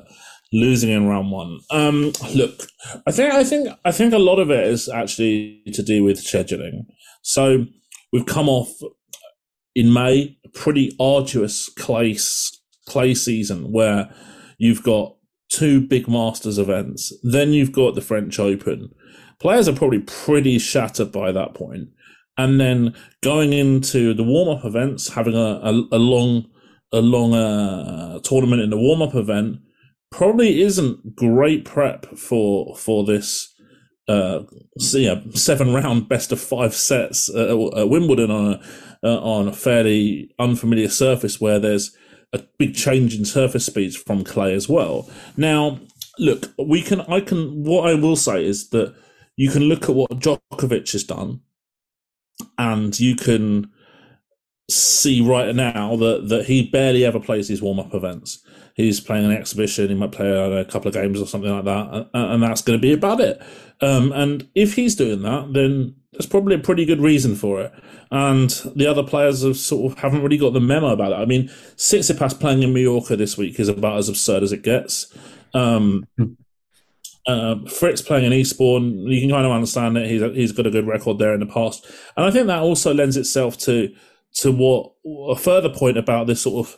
losing in round one. Um, look, I think, I think, I think a lot of it is actually to do with scheduling. So we've come off in May, pretty arduous clay, clay season where you've got two big Masters events. Then you've got the French Open. Players are probably pretty shattered by that. And then going into the warm up events, having a, a, a long a long uh, tournament in the warm up event probably isn't great prep for for this uh, so, yeah, seven round best of five sets at, at Wimbledon on a uh, on a fairly unfamiliar surface where there's a big change in surface speeds from clay as well. Now, look, we can I can what I will say is that you can look at what Djokovic has done, and you can see right now that that he barely ever plays these warm up events he's playing an exhibition. He might play a couple of games or something like that, and, that's going to be about it. Um, and if he's doing that, then there's probably a pretty good reason for it. And the other players have sort of haven't really got the memo about it. I mean, Tsitsipas playing in Mallorca this week is about as absurd as it gets. Um, uh, Fritz playing in Eastbourne, you can kind of understand it. He's he's got a good record there in the past, and I think that also lends itself to to what a further point about this sort of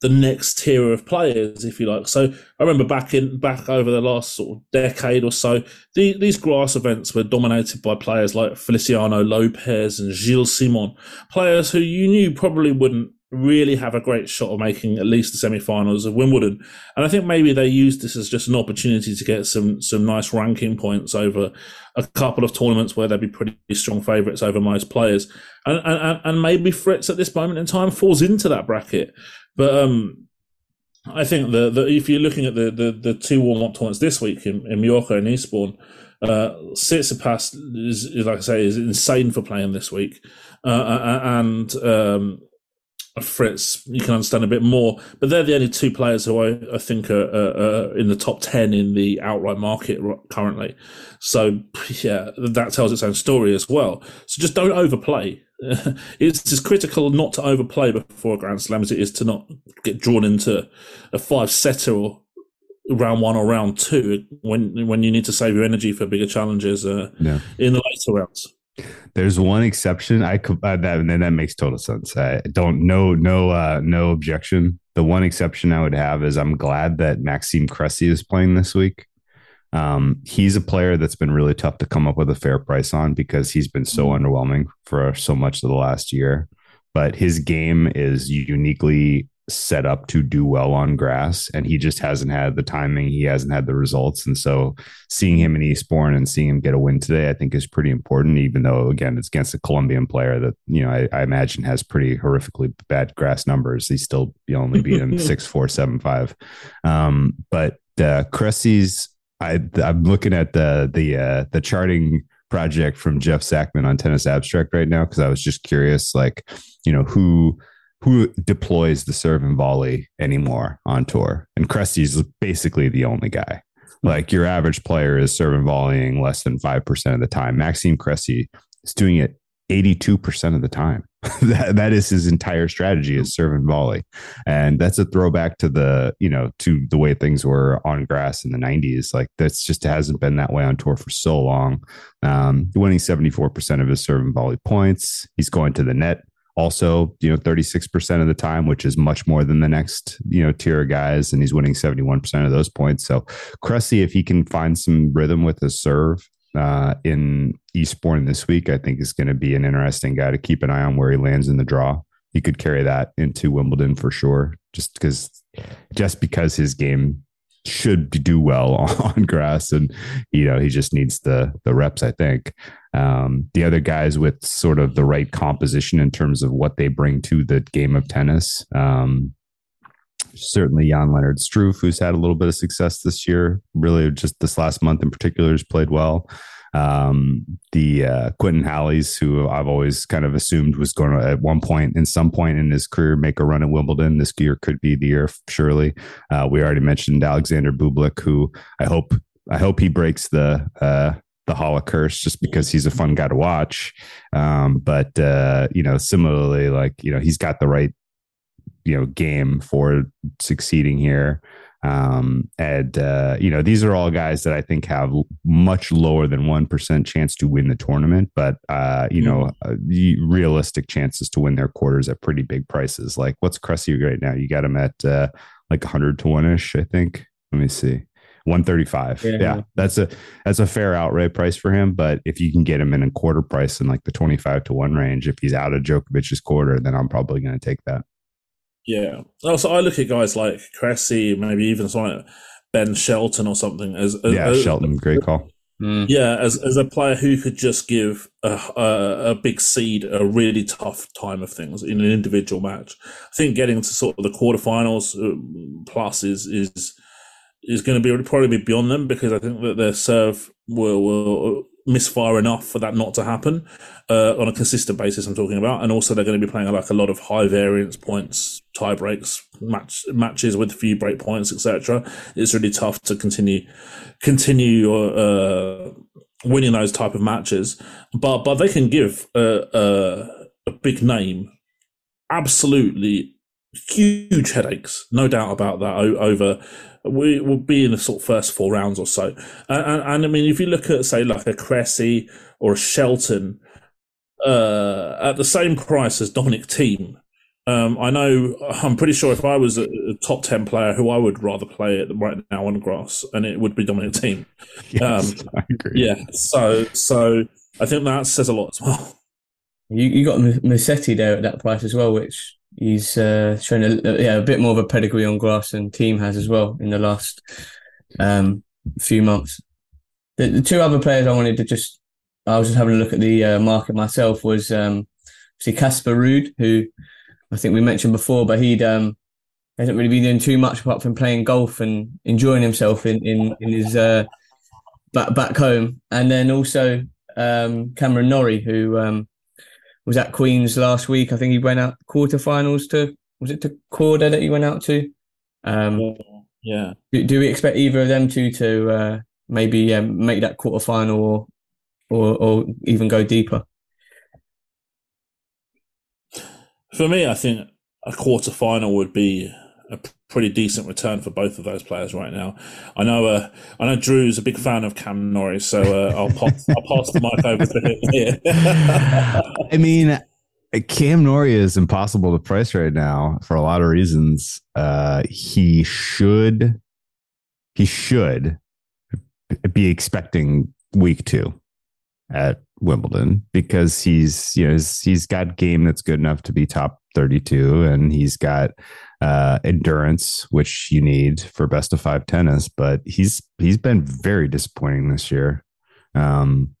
the next tier of players, if you like. So I remember back in back over the last sort of decade or so, the, these grass events were dominated by players like Feliciano Lopez and Gilles Simon, players who you knew probably wouldn't really have a great shot of making at least the semi-finals of Wimbledon. And I think maybe they used this as just an opportunity to get some some nice ranking points over a couple of tournaments where they'd be pretty strong favourites over most players. And, and and maybe Fritz at this moment in time falls into that bracket. But um, I think that if you're looking at the, the, the two warm up tournaments this week in, in Mallorca and Eastbourne, uh, Tsitsipas is, is, like I say, is insane for playing this week. Uh, and um, Fritz, you can understand a bit more. But they're the only two players who I, I think are, are, in the top 10 in the outright market currently. So, yeah, that tells its own story as well. So just don't overplay. it's as critical not to overplay before a Grand Slam as it is to not get drawn into a five setter or round one or round two when when you need to save your energy for bigger challenges uh, yeah. in the later rounds. There's one exception. I could uh, that and that makes total sense. I don't no no uh, no objection. The one exception I would have is I'm glad that Maxime Cressy is playing this week. Um, he's a player that's been really tough to come up with a fair price on because he's been so mm-hmm. underwhelming for so much of the last year. But his game is uniquely set up to do well on grass, and he just hasn't had the timing. He hasn't had the results, and so seeing him in Eastbourne and seeing him get a win today, I think is pretty important. Even though again, it's against a Colombian player that you know I, I imagine has pretty horrifically bad grass numbers. He still only beat him six four seven five, um, but uh, Cressy's I I'm looking at the the uh, the charting project from Jeff Sackmann on Tennis Abstract right now because I was just curious, like you know who who deploys the serve and volley anymore on tour, and Cressy's basically the only guy. Like your average player is serve and volleying less than five percent of the time. Maxime Cressy is doing it 82% of the time. that, that is his entire strategy is serve and volley. And that's a throwback to the, you know, to the way things were on grass in the 90s. Like that's just hasn't been that way on tour for so long. Um, winning 74% of his serve and volley points. He's going to the net also, you know, 36% of the time, which is much more than the next, you know, tier of guys. And he's winning 71% of those points. So Cressy, if he can find some rhythm with his serve, uh, in Eastbourne this week, I think is going to be an interesting guy to keep an eye on where he lands in the draw. He could carry that into Wimbledon for sure, just because, just because his game should do well on grass, and you know he just needs the the reps. I think um, the other guys with sort of the right composition in terms of what they bring to the game of tennis. Um, certainly Jan Lennard Struff, who's had a little bit of success this year. Really, just this last month in particular, has played well. Um, the uh, Quentin Halys, who I've always kind of assumed was going to at one point, in some point in his career, make a run at Wimbledon. This year could be the year, surely. Uh, we already mentioned Alexander Bublik, who I hope I hope he breaks the uh, the Halle curse just because he's a fun guy to watch. Um, but uh, you know, similarly, like you know, he's got the right you know game for succeeding here um, and uh, you know these are all guys that I think have much lower than one percent chance to win the tournament, but uh, you know hmm. uh, realistic chances to win their quarters at pretty big prices. Like what's Cressy right now? You got him at uh, like hundred to one ish, I think. Let me see. 135. Yeah. yeah. That's a that's a fair outright price for him. But if you can get him in a quarter price in like the 25 to 1 range, if he's out of Djokovic's quarter, then I'm probably going to take that. Yeah. Also, I look at guys like Cressy, maybe even someone like Ben Shelton or something as, as yeah, as, Shelton, great call. Mm. Yeah, as as a player who could just give a, a, a big seed a really tough time of things in an individual match. I think getting to sort of the quarterfinals uh, plus is is is going to be probably be beyond them because I think that their serve will will misfire enough for that not to happen uh, on a consistent basis. I'm talking about, and also they're going to be playing like a lot of high variance points, tie breaks, match matches with a few break points, etc. It's really tough to continue continue uh, winning those type of matches, but but they can give a, a, a big name absolutely huge headaches, no doubt about that. Over we will be in the sort of first four rounds or so, and, and, and I mean, if you look at say like a Cressy or a Shelton, uh, at the same price as Dominic Thiem. Um, I know. I'm pretty sure if I was a, a, top ten player, who I would rather play it right now on grass, and it would be Dominic Thiem. Yes, um, I agree. Yeah. So, so I think that says a lot as well. You you got Musetti there at that price as well, which he's uh, shown a, yeah, a bit more of a pedigree on grass than Thiem has as well in the last um, few months. The, the, two other players I wanted to just, I was just having a look at the uh, market myself was um, see Casper Ruud, who I think we mentioned before, but he'd um, hasn't really been doing too much apart from playing golf and enjoying himself in in, in his uh, back back home, and then also um, Cameron Norrie, who um, was at Queens last week. I think he went out quarterfinals to was it to Korda that he went out to? Um, yeah. Do, do, we expect either of them two to uh, maybe um, make that quarterfinal or, or or even go deeper? For me, I think a quarterfinal would be a pretty decent return for both of those players right now. I know, uh, I know Drew's a big fan of Cam Norrie, so uh, I'll pass, I'll pass the mic over to him here. I mean, Cam Norrie is impossible to price right now for a lot of reasons. Uh, he should, he should be expecting week two at Wimbledon because he's you know he's, he's got game that's good enough to be top 32 and he's got uh, endurance, which you need for best of five tennis. But he's he's been very disappointing this year. Um,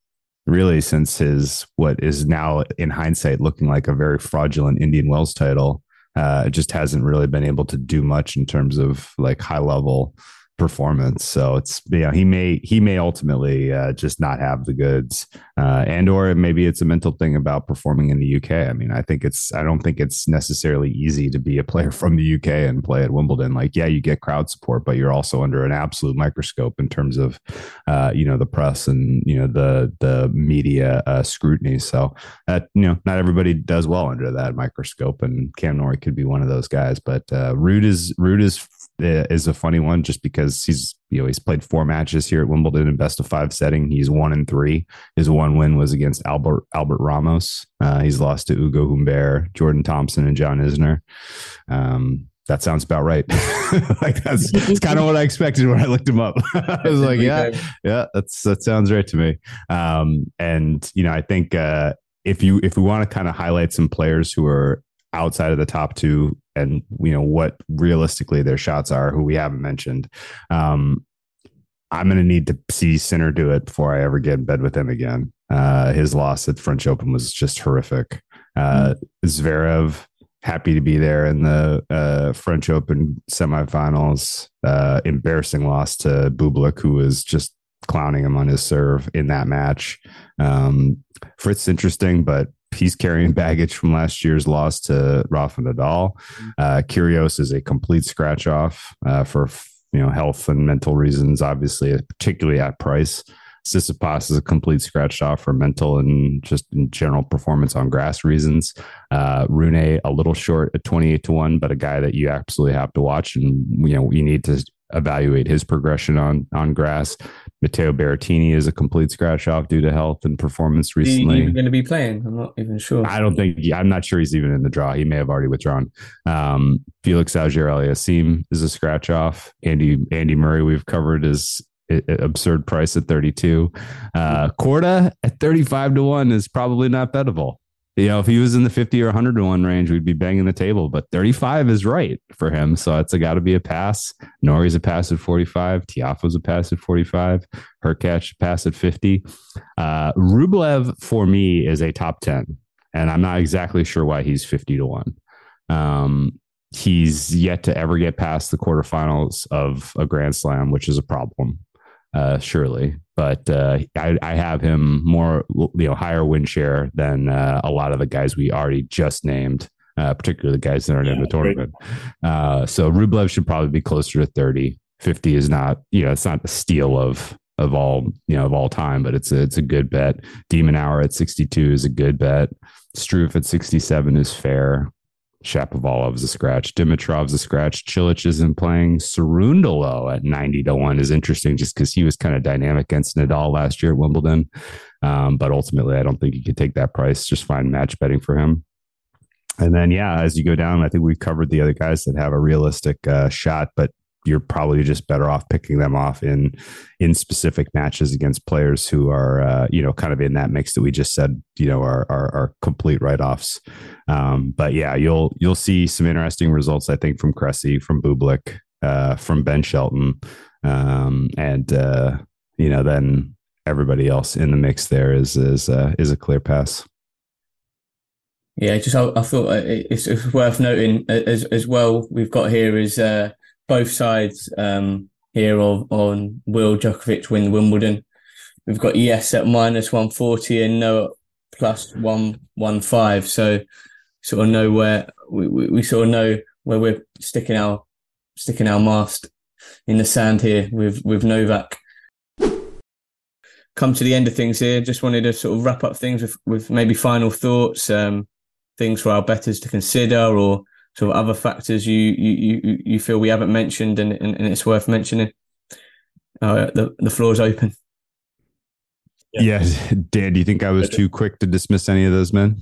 really, since his what is now in hindsight looking like a very fraudulent Indian Wells title, uh, just hasn't really been able to do much in terms of like high level performance. So it's you know he may he may ultimately uh, just not have the goods, uh, and or maybe it's a mental thing about performing in the UK. I mean, I think it's I don't think it's necessarily easy to be a player from the UK and play at Wimbledon. Like, yeah, you get crowd support, but you're also under an absolute microscope in terms of uh, you know the press and you know the the media uh, scrutiny. So that you know not everybody does well under that microscope, and Cam Norrie could be one of those guys. But uh, Ruud is Ruud is is a funny one just because he's you know he's played four matches here at Wimbledon in best of five setting. He's one and three. His one win was against Albert Albert Ramos. Uh, he's lost to Ugo Humbert, Jordan Thompson, and John Isner. Um, that sounds about right. like that's, that's kind of what I expected when I looked him up. I was like, yeah, yeah, that's that sounds right to me. Um, and you know, I think uh, if you if we want to kind of highlight some players who are outside of the top two and you know what realistically their shots are who we haven't mentioned. Um i'm going to need to see Sinner do it before i ever get in bed with him again. Uh his loss at french open was just horrific. Uh mm-hmm. zverev happy to be there in the uh french open semifinals. Uh embarrassing loss to bublik who was just clowning him on his serve in that match. Um fritz interesting but he's carrying baggage from last year's loss to Rafa Nadal. Mm-hmm. Uh, Kyrgios is a complete scratch off uh, for you know health and mental reasons, obviously, particularly at price. Tsitsipas is a complete scratch off for mental and just in general performance on grass reasons. Uh, Rune a little short at twenty eight to one, but a guy that you absolutely have to watch, and you know you need to evaluate his progression on on grass. Matteo Berrettini is a complete scratch off due to health and performance recently. He's going to be playing. I'm not even sure. I don't think. I'm not sure he's even in the draw. He may have already withdrawn. Um, Felix Auger-Aliassime is a scratch off. Andy Andy Murray we've covered is absurd price at 32. Uh, Korda at 35 to one is probably not bettable. You know, if he was in the 50 or 100 to 1 range, we'd be banging the table. But 35 is right for him. So it's got to be a pass. Norrie's a pass at 45. Tiafoe's a pass at 45. Hurkacz pass at 50. Uh, Rublev for me is a top 10. And I'm not exactly sure why he's 50 to 1. Um, he's yet to ever get past the quarterfinals of a Grand Slam, which is a problem, uh, surely but uh, I, I, have him more, you know, higher win share than uh, a lot of the guys we already just named, uh, particularly the guys that aren't yeah, in the tournament. Uh, so Rublev should probably be closer to 30. 50 is not, you know, it's not the steal of of all, you know, of all time, but it's a, it's a good bet. de Minaur at 62 is a good bet. Struff at 67 is fair. Shapovalov's a scratch. Dimitrov's a scratch. Cilic isn't playing. Cerundolo at 90 to 1 is interesting just because he was kind of dynamic against Nadal last year at Wimbledon. Um, but ultimately, I don't think you could take that price. Just find match betting for him. And then, yeah, as you go down, I think we've covered the other guys that have a realistic uh, shot. But you're probably just better off picking them off in in specific matches against players who are uh, you know kind of in that mix that we just said you know are are, are complete write offs. Um, but yeah, you'll you'll see some interesting results I think from Cressy, from Bublik, uh, from Ben Shelton, um, and uh, you know then everybody else in the mix there is is uh, is a clear pass. Yeah, just I, I thought uh, it's, it's, worth noting uh, as as well. We've got here is both sides um, here of, on will Djokovic win Wimbledon. We've got yes at minus 140 and no at plus 115. So sort of know where we, we, we sort of know where we're sticking our sticking our mast in the sand here with with Novak. Come to the end of things here. Just wanted to sort of wrap up things with, with maybe final thoughts, um, things for our bettors to consider, or sort of other factors you you you, you feel we haven't mentioned and, and, and it's worth mentioning? Uh, the the floor is open. Yeah. yeah, Dan, do you think I was too quick to dismiss any of those men?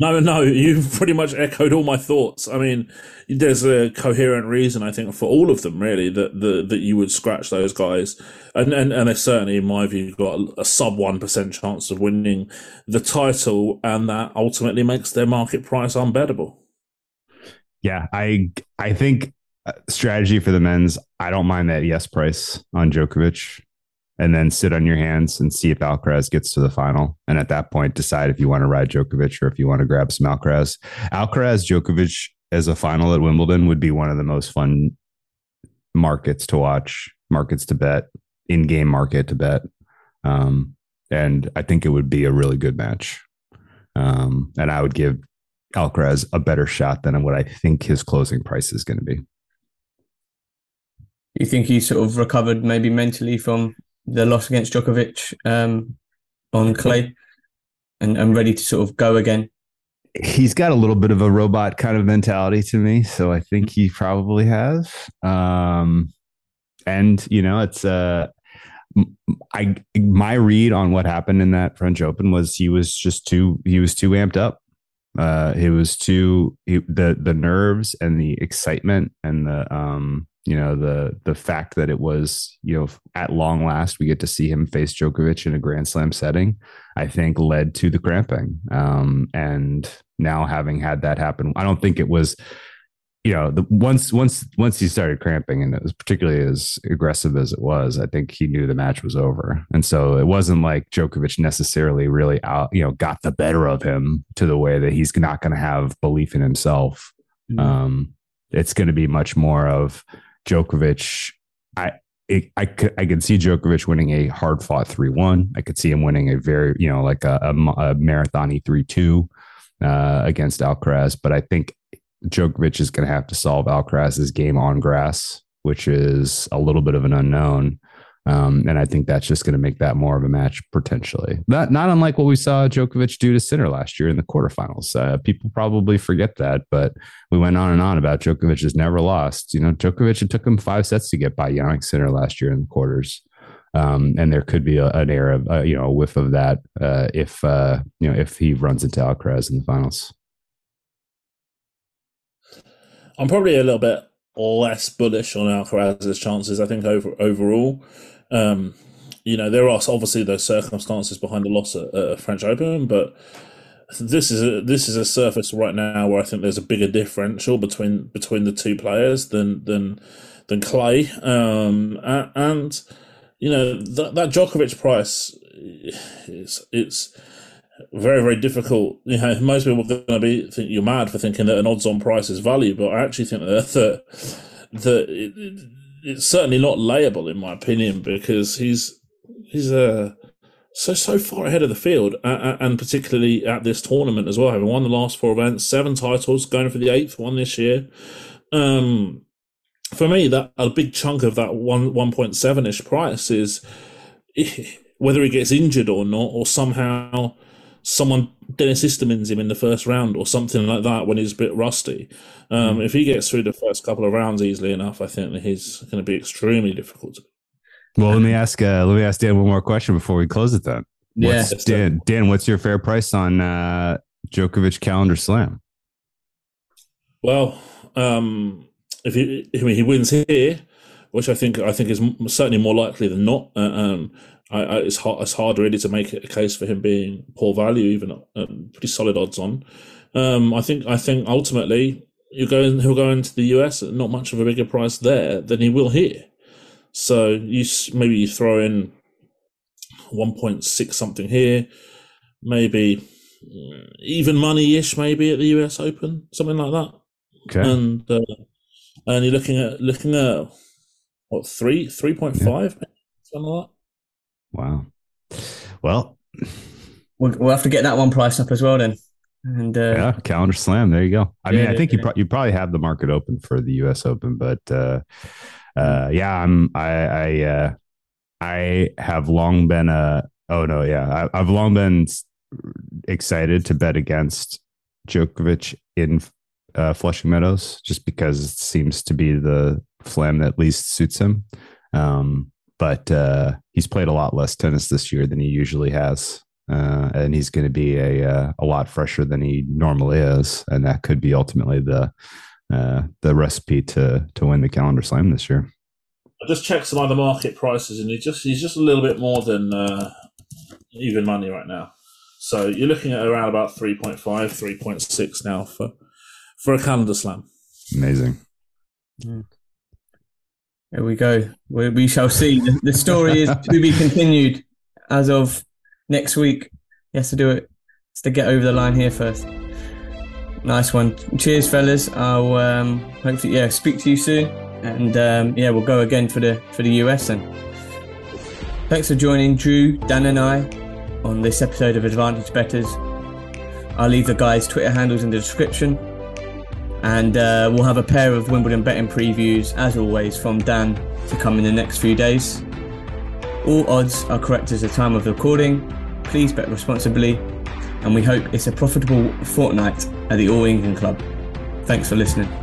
No, no, you've pretty much echoed all my thoughts. I mean, there's a coherent reason, I think, for all of them, really, that the, that you would scratch those guys, and and and they certainly, in my view, got a, a sub one percent chance of winning the title, and that ultimately makes their market price unbettable. Yeah, I I think uh, strategy for the men's. I don't mind that yes price on Djokovic, and then sit on your hands and see if Alcaraz gets to the final, and at that point decide if you want to ride Djokovic or if you want to grab some Alcaraz. Alcaraz Djokovic as a final at Wimbledon would be one of the most fun markets to watch, markets to bet, in game market to bet, um, and I think it would be a really good match. Um, and I would give Alcaraz a better shot than what I think his closing price is going to be. You think he sort of recovered maybe mentally from the loss against Djokovic um, on clay and, and ready to sort of go again? He's got a little bit of a robot kind of mentality to me, so I think he probably has. Um, and you know, it's uh, I my read on what happened in that French Open was he was just too he was too amped up uh, it was too it, the the nerves and the excitement and the um you know the the fact that it was you know at long last we get to see him face Djokovic in a Grand Slam setting, I think led to the cramping. Um, and now having had that happen, I don't think it was you know, the once once once he started cramping, and it was particularly as aggressive as it was, I think he knew the match was over. And so it wasn't like Djokovic necessarily really out, you know, got the better of him to the way that he's not going to have belief in himself. Mm-hmm. Um, it's going to be much more of Djokovic. I it, I could I could see Djokovic winning a hard fought three one. I could see him winning a very you know like a, a, a marathony three two uh, against Alcaraz. But I think Djokovic is going to have to solve Alcaraz's game on grass, which is a little bit of an unknown. Um, and I think that's just going to make that more of a match potentially. Not not unlike what we saw Djokovic do to Sinner last year in the quarterfinals. Uh, people probably forget that, but we went on and on about Djokovic has never lost. You know, Djokovic it took him five sets to get by Jannik Sinner last year in the quarters. Um, and there could be a, an air of uh, you know a whiff of that uh, if uh, you know if he runs into Alcaraz in the finals. I'm probably a little bit less bullish on Alcaraz's chances. I think over overall, um, you know, there are obviously those circumstances behind the loss at, at French Open, but this is a this is a surface right now where I think there's a bigger differential between between the two players than than than Clay. Um, and you know that that Djokovic price, it's it's very very difficult. You know, most people are going to be think you're mad for thinking that an odds-on price is value, but I actually think that that, that it, it's certainly not layable in my opinion because he's he's a so so far ahead of the field, uh, and particularly at this tournament as well, having won the last four events, seven titles, going for the eighth one this year. Um, for me, that a big chunk of that one one point seven ish price is whether he gets injured or not, or somehow someone Denis Istomin's him in the first round or something like that when he's a bit rusty. Um, mm. If he gets through the first couple of rounds easily enough, I think that he's going to be extremely difficult well, let me ask. Uh, let me ask Dan one more question before we close it. Then, yeah, Dan. Dan, what's your fair price on uh, Djokovic calendar slam? Well, um, if he if he wins here, which I think I think is certainly more likely than not, uh, um, I, I, it's hard it's hard really to make a case for him being poor value, even uh, pretty solid odds on. Um, I think I think ultimately you go in, he'll go into the US at not much of a bigger price there than he will here. So you maybe you throw in 1.6 something here, maybe mm, even money ish, maybe at the US Open, something like that. Okay. And uh, and you're looking at looking at what three three point five, something like that. Wow. Well, we'll, we'll have to get that one price up as well then. And uh, yeah, calendar slam. There you go. I yeah, mean, I think yeah. you pro- you probably have the market open for the U.S. Open, but uh, uh, yeah, I'm I I uh, I have long been a oh no yeah I, have long been excited to bet against Djokovic in uh, Flushing Meadows just because it seems to be the flam that least suits him. Um, but uh, he's played a lot less tennis this year than he usually has. Uh, and he's going to be a uh, a lot fresher than he normally is, and that could be ultimately the uh, the recipe to to win the calendar slam this year. I just checked some other market prices, and he's just he's just a little bit more than uh, even money right now. So you're looking at around about 3.5, 3.6 now for for a calendar slam. Amazing. Yeah. There we go. We, we shall see. The, story is to be continued as of next week. He has to do it. It's to get over the line here first. Nice one. Cheers, fellas. I'll um, hopefully yeah speak to you soon, and um, yeah we'll go again for the for the US then. Thanks for joining Drew, Dan, and I on this episode of Advantage Bettors. I'll leave the guys' Twitter handles in the description, and uh, we'll have a pair of Wimbledon betting previews as always from Dan to come in the next few days. All odds are correct as the time of recording. Please bet responsibly and we hope it's a profitable fortnight at the All England Club. Thanks for listening.